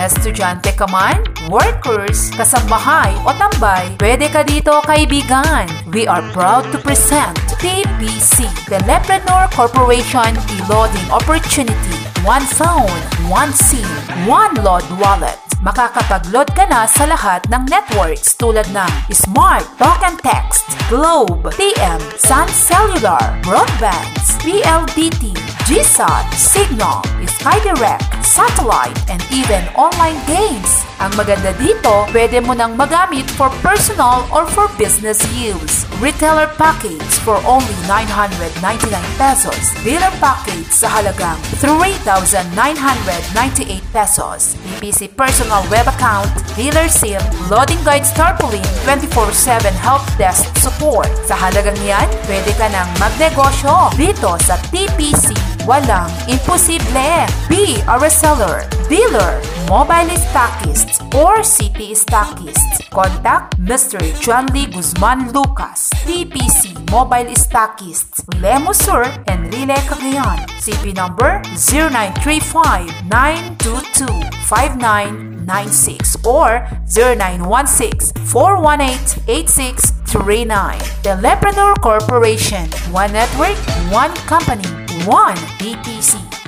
Estudyante ka man, workers, kasambahay o tambay, pwede ka dito kaibigan. We are proud to present TPC, Telepreneur Corporation E-Loading Opportunity. One phone, one SIM, one load wallet. Makakapag-load ka na sa lahat ng networks tulad ng Smart, Talk and Text, Globe, TM, Sun Cellular, Broadbands, PLDT, GSAT, Signal, SkyDirect, Satellite, and even online games. Ang maganda dito, pwede mo nang magamit for personal or for business use. Retailer package for only 999 pesos. Dealer package sa halagang 3,998 pesos. PPC personal web account, dealer SIM, loading guides tarpaulin, 24-7 help desk support. Sa halagang yan, pwede ka nang magnegosyo dito sa TPC. Walang imposible. Be a reseller, dealer, mobile stockist, or city stockist. Contact Mr. John Lee Guzman Lucas, TPC Mobile Stockist, Lemus Sur, Enrile Cagayan. CP number 0935-922-5996 or 0916-418-8639. Telepreneur Corporation. One network, one company, one TPC.